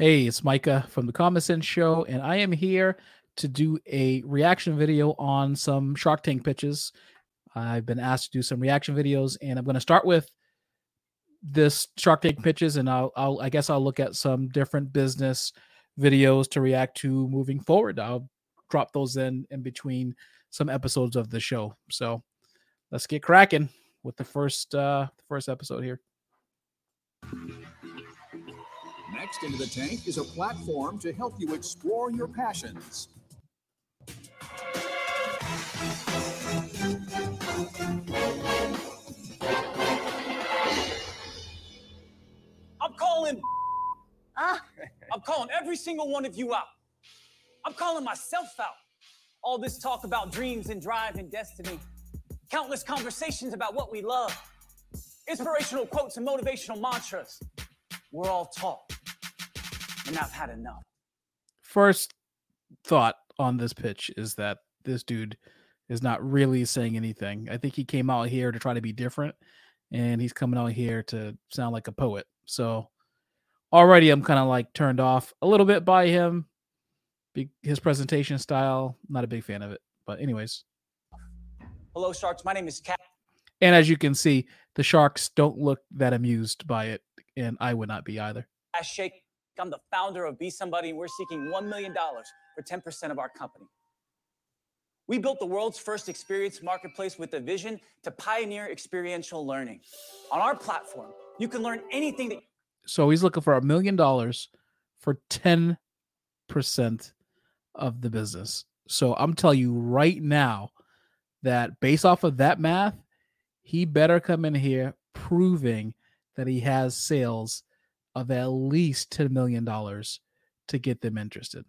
Hey, it's Micah from the Common Cents Show, and I am here to do a reaction video on some Shark Tank pitches. I've been asked to do some reaction videos, and I'm going to start with this Shark Tank pitches, and I'll, I'll, I guess I'll look at some different business videos to react to moving forward. I'll drop those in in between some episodes of the show. So let's get cracking with the first uh the first episode here. Next into the tank is a platform to help you explore your passions. I'm calling. Ah. I'm calling every single one of you out. I'm calling myself out. All this talk about dreams and drive and destiny, countless conversations about what we love, inspirational quotes and motivational mantras. We're all taught, and I've had enough. First thought on this pitch is that this dude is not really saying anything. I think he came out here to try to be different, and he's coming out here to sound like a poet. So already I'm kind of like turned off a little bit by him. His presentation style, not a big fan of it. But anyways, Hello, Sharks. My name is Cat. and as you can see, the sharks don't look that amused by it, and I would not be either. I Shake. I'm the founder of Be Somebody, and we're seeking $1 million for 10% of our company. We built the world's first experience marketplace with a vision to pioneer experiential learning. On our platform, you can learn anything that So he's looking for a million dollars for 10% of the business. So I'm telling you right now that based off of that math, he better come in here proving that he has sales of at least $10 million to get them interested.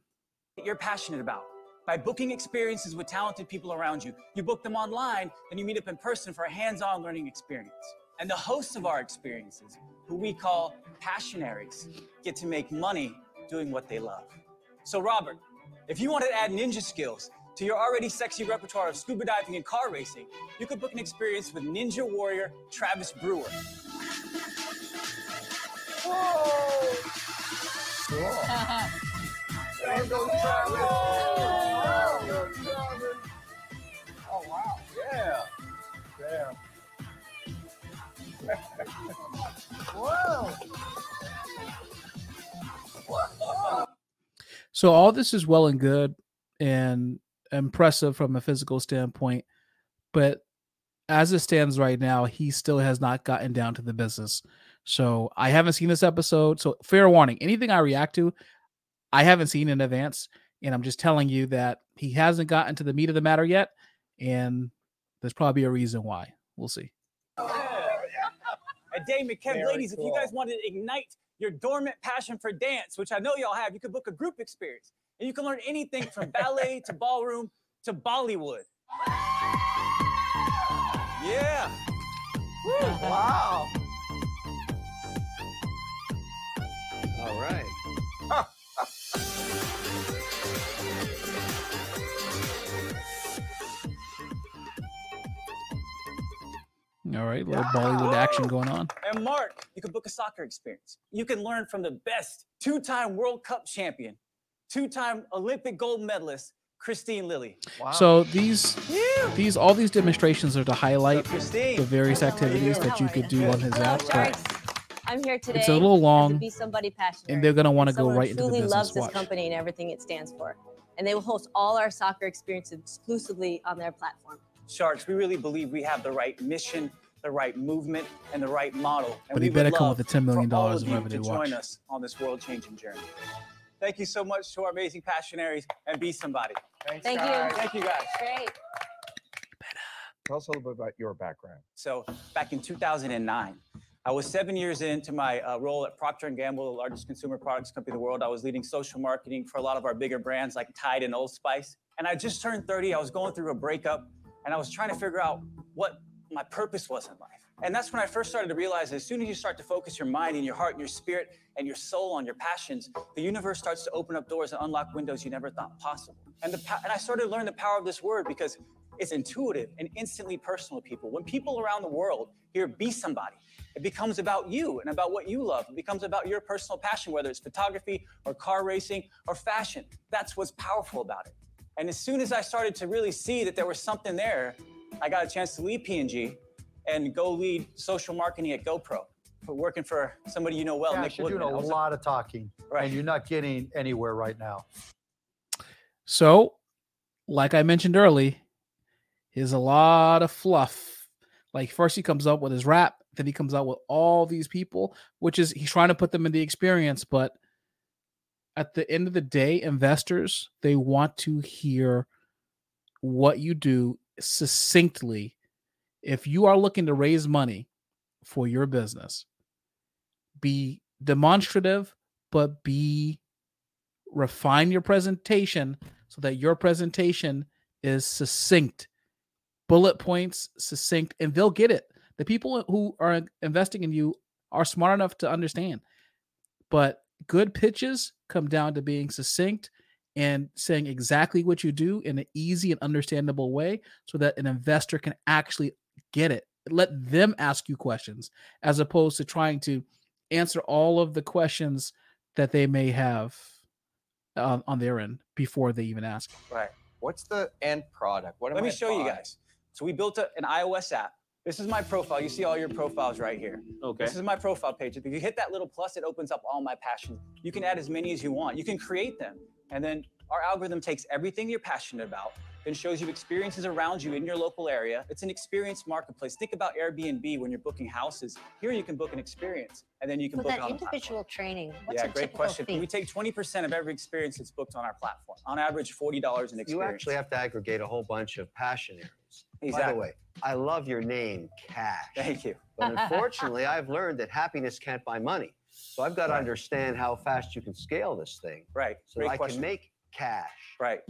you're passionate about. By booking experiences with talented people around you, you book them online, then you meet up in person for a hands on learning experience. And the hosts of our experiences, who we call passionaries, get to make money doing what they love. So, Robert, if you wanted to add ninja skills to your already sexy repertoire of scuba diving and car racing, you could book an experience with Ninja Warrior Travis Brewer. Oh wow. Yeah. Damn. Whoa. So all this is well and good and impressive from a physical standpoint, but as it stands right now, he still has not gotten down to the business. So I haven't seen this episode. So fair warning, anything I react to, I haven't seen in advance, and I'm just telling you that he hasn't gotten to the meat of the matter yet, and there's probably a reason why. We'll see. And Dave McKev, Very ladies, if you guys want to ignite your dormant passion for dance, which I know y'all have, you could book a group experience. And you can learn anything from ballet to ballroom to Bollywood. Yeah. Wow. All right. All right, little Bollywood action going on. And Mark, you can book a soccer experience. You can learn from the best two time World Cup champion, two time Olympic gold medalist, Kristine Lilly. Wow. So these these all these demonstrations are to highlight Kristine. the various activities that you could do on his Hello, app. But- Sharks. I'm here today. It's a little as long, Be somebody passionate. and they're gonna want to go right into the business. truly business. loves this Watch. company and everything it stands for. And they will host all our soccer experiences exclusively on their platform. Sharks, we really believe we have the right mission, the right movement, and the right model. And But he better come with the $10 million for all of of revenue. To Watch. join us on this world-changing journey. Thank you so much to our amazing passionaries and be somebody. Thanks, Thank you. Thank you guys. Great. Tell us a little bit about your background. So back in 2009, I was seven years into my uh, role at Procter & Gamble, the largest consumer products company in the world. I was leading social marketing for a lot of our bigger brands like Tide and Old Spice. And I just turned 30. I was going through a breakup and I was trying to figure out what my purpose was in life. And that's when I first started to realize as soon as you start to focus your mind and your heart and your spirit and your soul on your passions, the universe starts to open up doors and unlock windows you never thought possible. And, the, and I started to learn the power of this word because it's intuitive and instantly personal to people. When people around the world hear be somebody, it becomes about you and about what you love. It becomes about your personal passion, whether it's photography or car racing or fashion. That's what's powerful about it. And as soon as I started to really see that there was something there, I got a chance to leave P&G go lead social marketing at GoPro. For working for somebody you know well, Kash, Nick you're doing Woodman. a I was lot of talking, Right. and you're not getting anywhere right now. So, like I mentioned early, is a lot of fluff. Like first he comes up with his rap, then he comes out with all these people, which is he's trying to put them in the experience, but at the end of the day, investors they want to hear what you do succinctly. If you are looking to raise money for your business, be demonstrative, but be refine your presentation so that your presentation is succinct, bullet points, succinct, and they'll get it. The people who are investing in you are smart enough to understand. But good pitches come down to being succinct and saying exactly what you do in an easy and understandable way so that an investor can actually get it. Let them ask you questions as opposed to trying to answer all of the questions that they may have on, on their end before they even ask. Right. What's the end product? What am Let me I show you guys. So we built a, an iOS app. This is my profile. You see all your profiles right here. Okay. This is my profile page. If you hit that little plus, it opens up all my passions. You can add as many as you want. You can create them. And then our algorithm takes everything you're passionate about, then shows you experiences around you in your local area. It's an experience marketplace. Think about Airbnb when you're booking houses. Here you can book an experience and then you can For book that it on the platform. individual training, what's Yeah, a great question. fee? We take 20% of every experience that's booked on our platform. On average, $40 an experience. You actually have to aggregate a whole bunch of passion areas. By the way, I love your name, Kash. Thank you. But unfortunately, I've learned that happiness can't buy money. So I've got to understand how fast you can scale this thing Right. so Great I question. can make cash. Right.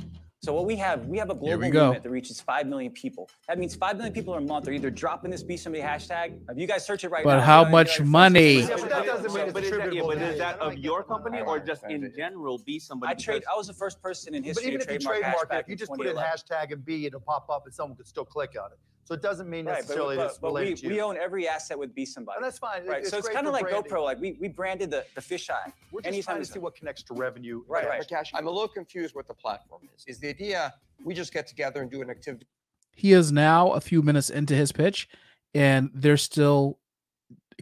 So what we have, we have a global we movement that reaches five million people. That means five million people a month are either dropping this be somebody hashtag. If you guys search it right But now. how much get money? Yeah, but that doesn't mean it's But is that, yeah, but is that of your company or just in general be somebody? I trade. I was the first person in But history even to if you trademark, trademark it, if you just put in hashtag and B, it'll pop up and someone could still click on it. So it doesn't mean Right, but, necessarily but, it's but we, to you. we own every asset with Be Somebody. And that's fine. It- right. So it's kind of like branding. GoPro. Like we, we branded the, the fisheye. We're just Anytime trying to see what connects to revenue. Right, right. Kash, I'm a little confused what the platform is. Is the idea we just get together and do an activity? He is now a few minutes into his pitch, and they're still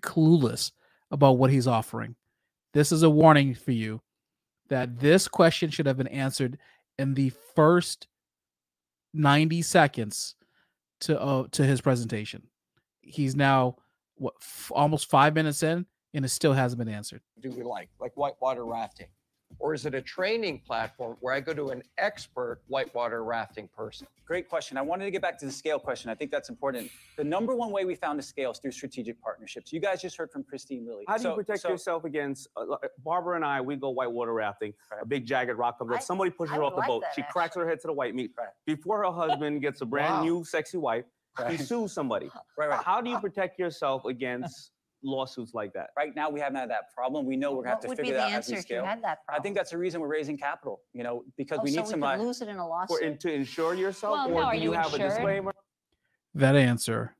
clueless about what he's offering. This is a warning for you that this question should have been answered in the first 90 seconds to uh, to his presentation. He's now what f- almost 5 minutes in and it still hasn't been answered. Do we like like whitewater rafting, or is it a training platform where I go to an expert whitewater rafting person? Great question. I wanted to get back to the scale question. I think that's important. The number one way we found to scale is through strategic partnerships. You guys just heard from Kristine Lilly. How do you protect so- yourself against uh, Barbara and I? We go whitewater rafting. A big jagged rock comes up. Somebody pushes I her would off the boat. that, she cracks her head to the white meat. Right. Before her husband gets a brand Wow. new sexy wife, he sues somebody. Right, right. How do you protect yourself against lawsuits like that? Right now, we haven't had that problem. We know we're gonna have to figure that out as answer we scale. had that I think that's the reason we're raising capital. You know, because Oh, we so need we somebody. Uh, lose it in a For lawsuit. in, to insure yourself, Well, or no, do are you you have insured? a disclaimer? That answer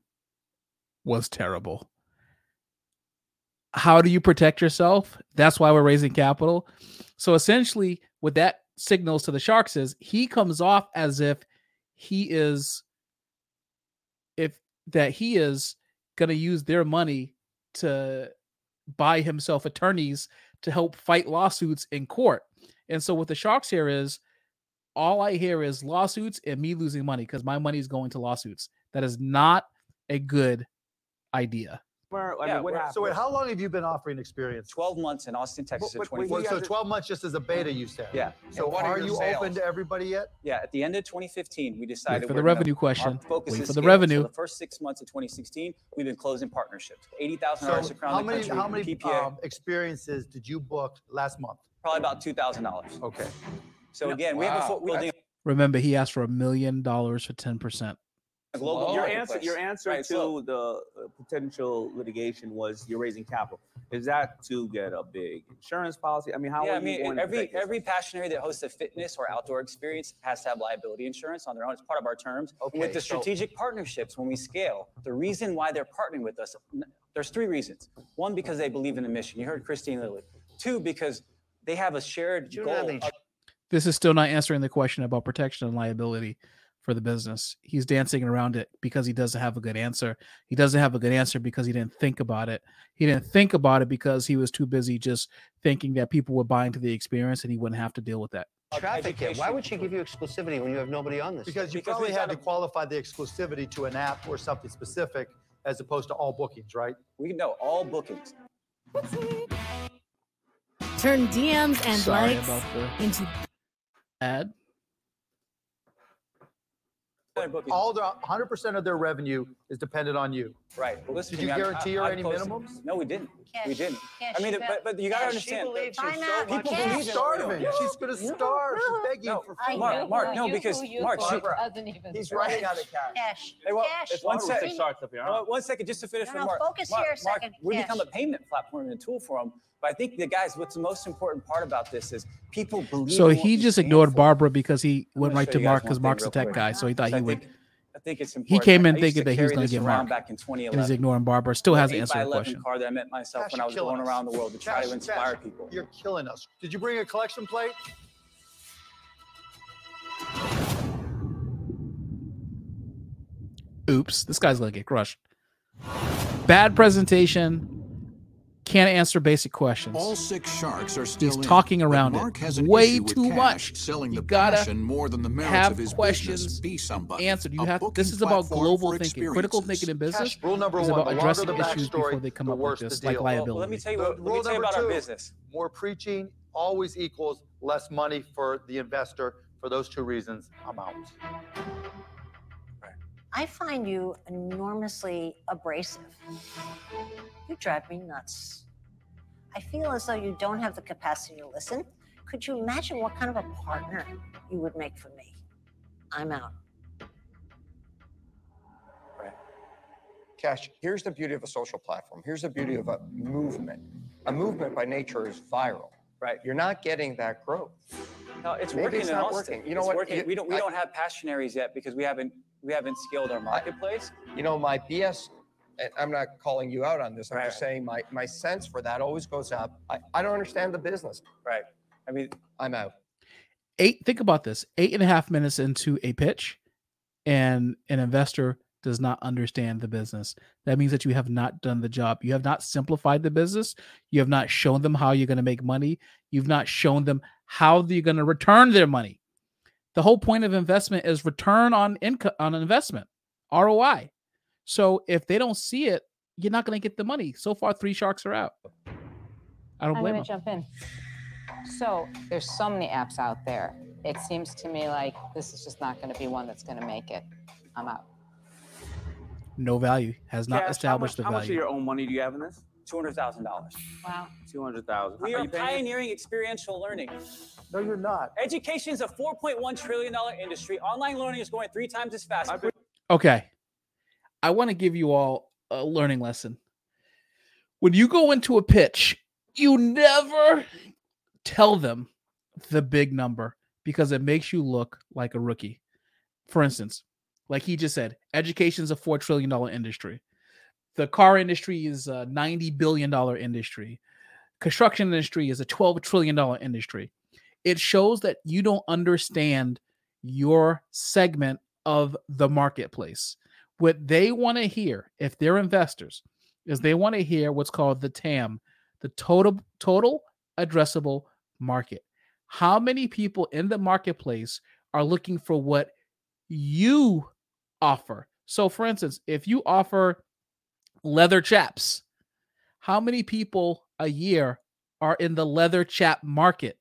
was terrible. How do you protect yourself? That's why we're raising capital. So essentially, what that signals to the sharks is he comes off as if he is if that he is going to use their money to buy himself attorneys to help fight lawsuits in court. And so what the sharks here is all I hear is lawsuits and me losing money because my money is going to lawsuits. That is not a good idea. I Yeah, mean, what happened? So wait, how long have you been offering experience? 12 months in Austin, Texas, But- at but 20. Well, so 12 months just as a beta, you said. Yeah. So what are are you sales? open to everybody yet? Yeah, at the end of 2015, we decided Wait for we're the gonna- revenue question. Our focus Wait is for the scale. revenue. So the first six months of 2016, we've been closing partnerships. 80,000 So around how the many country. how many PPA, um, experiences did you book last month? probably about $2,000. Okay. So again, we have a full, building Remember, he asked for a million dollars for ten percent. a global your answer, your answer Right, to slow. the uh, potential litigation was you're raising capital. Is that to get a big insurance policy? I mean, how yeah, are I you mean, going to every protect yourself? every passionary that hosts a fitness or outdoor experience has to have liability insurance on their own. It's part of our terms. Okay, with the so- strategic partnerships, when we scale, the reason why they're partnering with us, there's three reasons. One, because they believe in the mission. You heard Kristine Lilly. Two, because they have a shared You don't have goal. This is still not answering the question about protection and liability for the business. He's dancing around it because he doesn't have a good answer. He doesn't have a good answer because he didn't think about it. He didn't think about it because he was too busy just thinking that people would buy into the experience and he wouldn't have to deal with that. Traffic it. Why would she give you exclusivity when you have nobody on this? Because you Because probably had to a- qualify the exclusivity to an app or something specific as opposed to all bookings, right? We know all bookings. Turn DMs and Sorry likes the into ad. All the 100% of their revenue is dependent on you. Right. Well, listen Did you me, I'm- guarantee her I- I any posted- minimums? No, we didn't. we didn't. cash, I mean, you but, but you got to Kash, understand. She believes you so much. People Kash. believe She's in starving. oil. She's going to starve. She's begging No, for I food. Mark, know. Mark, no, You- because you- Mark, she, Barbara, doesn't even He's running out of cash. Kash. Hey, well, cash. if one One second. six starts up here. Well, one second, just to finish No, for no, Mark. focus Mark, here a Mark, second. we become a payment platform and a tool for them. But I think the guys, what's the most important part about this is people believe. So in what he we just stand ignored for. Barbara because he went gonna right show to you guys Mark one because thing Mark's a real tech quick. guy. So he thought So he would. think, I think it's important. came in thinking that he was gonna get around Mark. back in And he's ignoring Barbara. Still hasn't Eight answered by the 11 question. car that I met myself Kash, when I was going us. around the world to try Kash, to Kash, inspire people. You're killing us. Did you bring a collection plate? Oops, this guy's gonna get crushed. Bad presentation. Can't answer basic questions. All six sharks are still He's in, talking around Mark it has an way issue with too Kash much. Selling You the gotta passion more than the merits have of his questions business. Be somebody. answered. You A have. booking This is about global thinking, critical thinking in business. Kash, rule number is one, about the addressing the issues before they come the up with this, like liability. well, let me tell you, The what, let me rule tell you number about our two, business. More preaching always equals less money for the investor. For those two reasons, I'm out. I find you enormously abrasive. You drive me nuts. I feel as though you don't have the capacity to listen. Could you imagine what kind of a partner you would make for me? I'm out. Kash, here's the beauty of a social platform. Here's the beauty of a movement. A movement by nature is viral. Right. You're not getting that growth. No, it's Maybe working it's in not Austin. working. You know It's what? working. You- we don't we I- don't have passionaries yet because we haven't we haven't scaled our marketplace. You know, my BS, and I'm not calling you out on this. I'm Right. just saying my, my sense for that always goes up. I, I don't understand the business. Right. I mean, I'm out. eight think about this eight and a half minutes into a pitch and an investor does not understand the business that means that you have not done the job you have not simplified the business you have not shown them how you're going to make money you've not shown them how you're going to return their money the whole point of investment is return on income on investment roi so if they don't see it you're not going to get the money so far three sharks are out i don't I'm blame going them to jump in. So there's so many apps out there. It seems to me like this is just not going to be one that's going to make it. I'm out. no value has not Kash, how established much, the How much of value your own money do you have in this? Two hundred thousand dollars. Wow. Two hundred thousand. We are pioneering experiential learning. No, you're not. Education is a four point one trillion dollar industry. Online learning is going three times as fast. Okay. I want to give you all a learning lesson. When you go into a pitch, you never tell them the big number because it makes you look like a rookie. For instance, like he just said, education is a $4 trillion industry. The car industry is a $90 billion industry. Construction industry is a $12 trillion industry. It shows that you don't understand your segment of the marketplace. What they want to hear, if they're investors, is they want to hear what's called the TAM, the total total addressable market. How many people in the marketplace are looking for what you offer? So, for instance, if you offer leather chaps. How many people a year are in the leather chap market?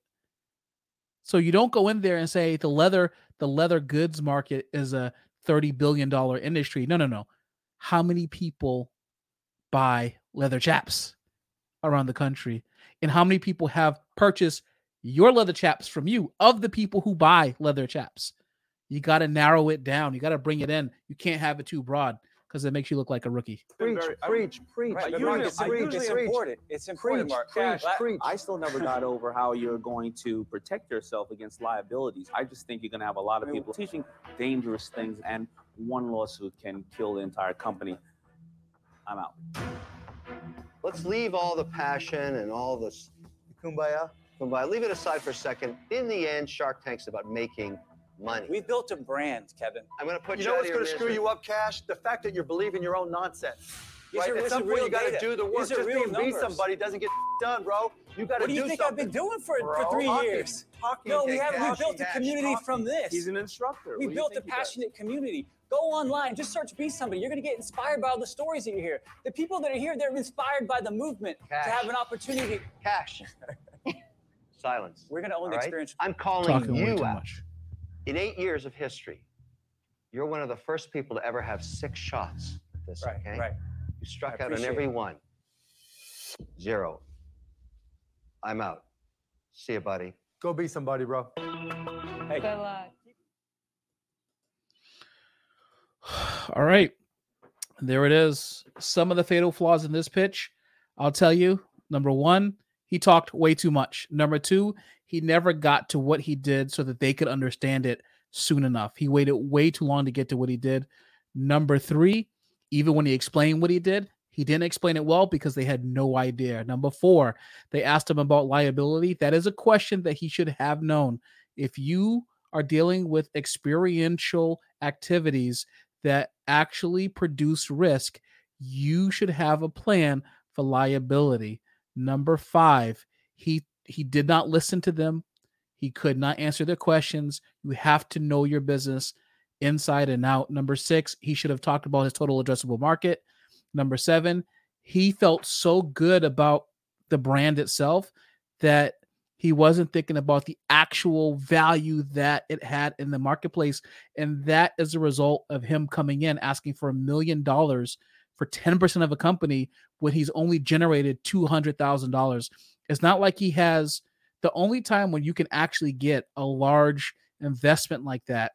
So you don't go in there and say the leather the leather goods market is a 30 billion dollar industry. No, no, no. How many people buy leather chaps around the country? And how many people have purchased your leather chaps from you of the people who buy leather chaps? You got to narrow it down. You got to bring it in. You can't have it too broad because it makes you look like a rookie. Preach, preach, preach. Right, preach, but Mark, preach, I preach, usually preach. important. It's important, Preach, Mark. preach, I- preach. I still never got over how you're going to protect yourself against liabilities. I just think you're going to have a lot of people teaching dangerous things, and one lawsuit can kill the entire company. I'm out. Let's leave all the passion and all this kumbaya. Kumbaya. Leave it aside for a second. In the end, Shark Tank's about making money. We built a brand, Kevin. I'm going to put You you, know what's going to screw you up, Kash? The fact that you're believing your own nonsense. These right? are- At some point, you got to do the work. These are Just being be somebody doesn't get done, bro. You got to do something. What do you do think something. I've been doing for, Bro, for three hockey, years? hockey, no, we haven't. We cash, built a community hockey. from this. He's an instructor. We What built a think he does? passionate community. Go online, just search Be Somebody. You're going to get inspired by all the stories that you hear. The people that are here, they're inspired by the movement Kash. to have an opportunity. Kash. Silence. We're going to own All the right? experience. I'm calling Talking you out. much. In eight years of history, you're one of the first people to ever have six shots at this, Right, okay? right. You struck I out on every it. one. Zero. I'm out. See you, buddy. Go be somebody, bro. Hey, Good luck. All right. There it is. Some of the fatal flaws in this pitch. I'll tell you. Number one, he talked way too much. Number two, he never got to what he did so that they could understand it soon enough. He waited way too long to get to what he did. Number three, even when he explained what he did, he didn't explain it well because they had no idea. Number four, they asked him about liability. That is a question that he should have known. If you are dealing with experiential activities that actually produce risk, you should have a plan for liability. Number five, he he did not listen to them. He could not answer their questions. You have to know your business inside and out. Number six, he should have talked about his total addressable market. Number seven, he felt so good about the brand itself that he wasn't thinking about the actual value that it had in the marketplace. And that is a result of him coming in asking for a million dollars for 10% of a company when he's only generated $200,000. It's not like he has the only time when you can actually get a large investment like that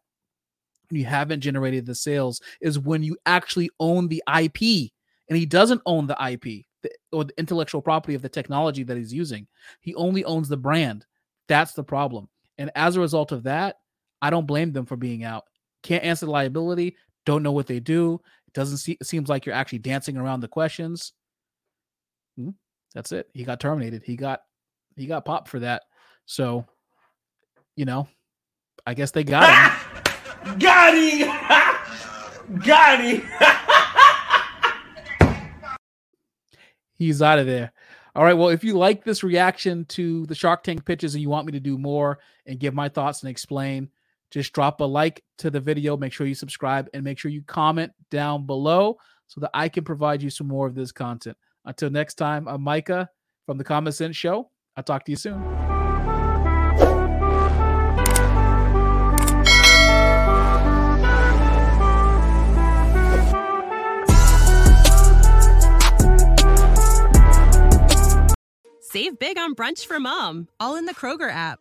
and you haven't generated the sales is when you actually own the IP and he doesn't own the IP or the intellectual property of the technology that he's using. He only owns the brand. That's the problem. And as a result of that, I don't blame them for being out. Can't answer liability, don't know what they do. Doesn't see, it seems like you're actually dancing around the questions. Hmm, That's it. He got terminated. He got he got popped for that. So, you know, I guess they got him. Got him! Got him! he's out of there. All right. Well, if you like this reaction to the Shark Tank pitches and you want me to do more and give my thoughts and explain, just drop a like to the video. Make sure you subscribe and make sure you comment down below so that I can provide you some more of this content. Until next time, I'm Micah from the Common Cents Show. I'll talk to you soon. Save big on brunch for mom, all in the Kroger app.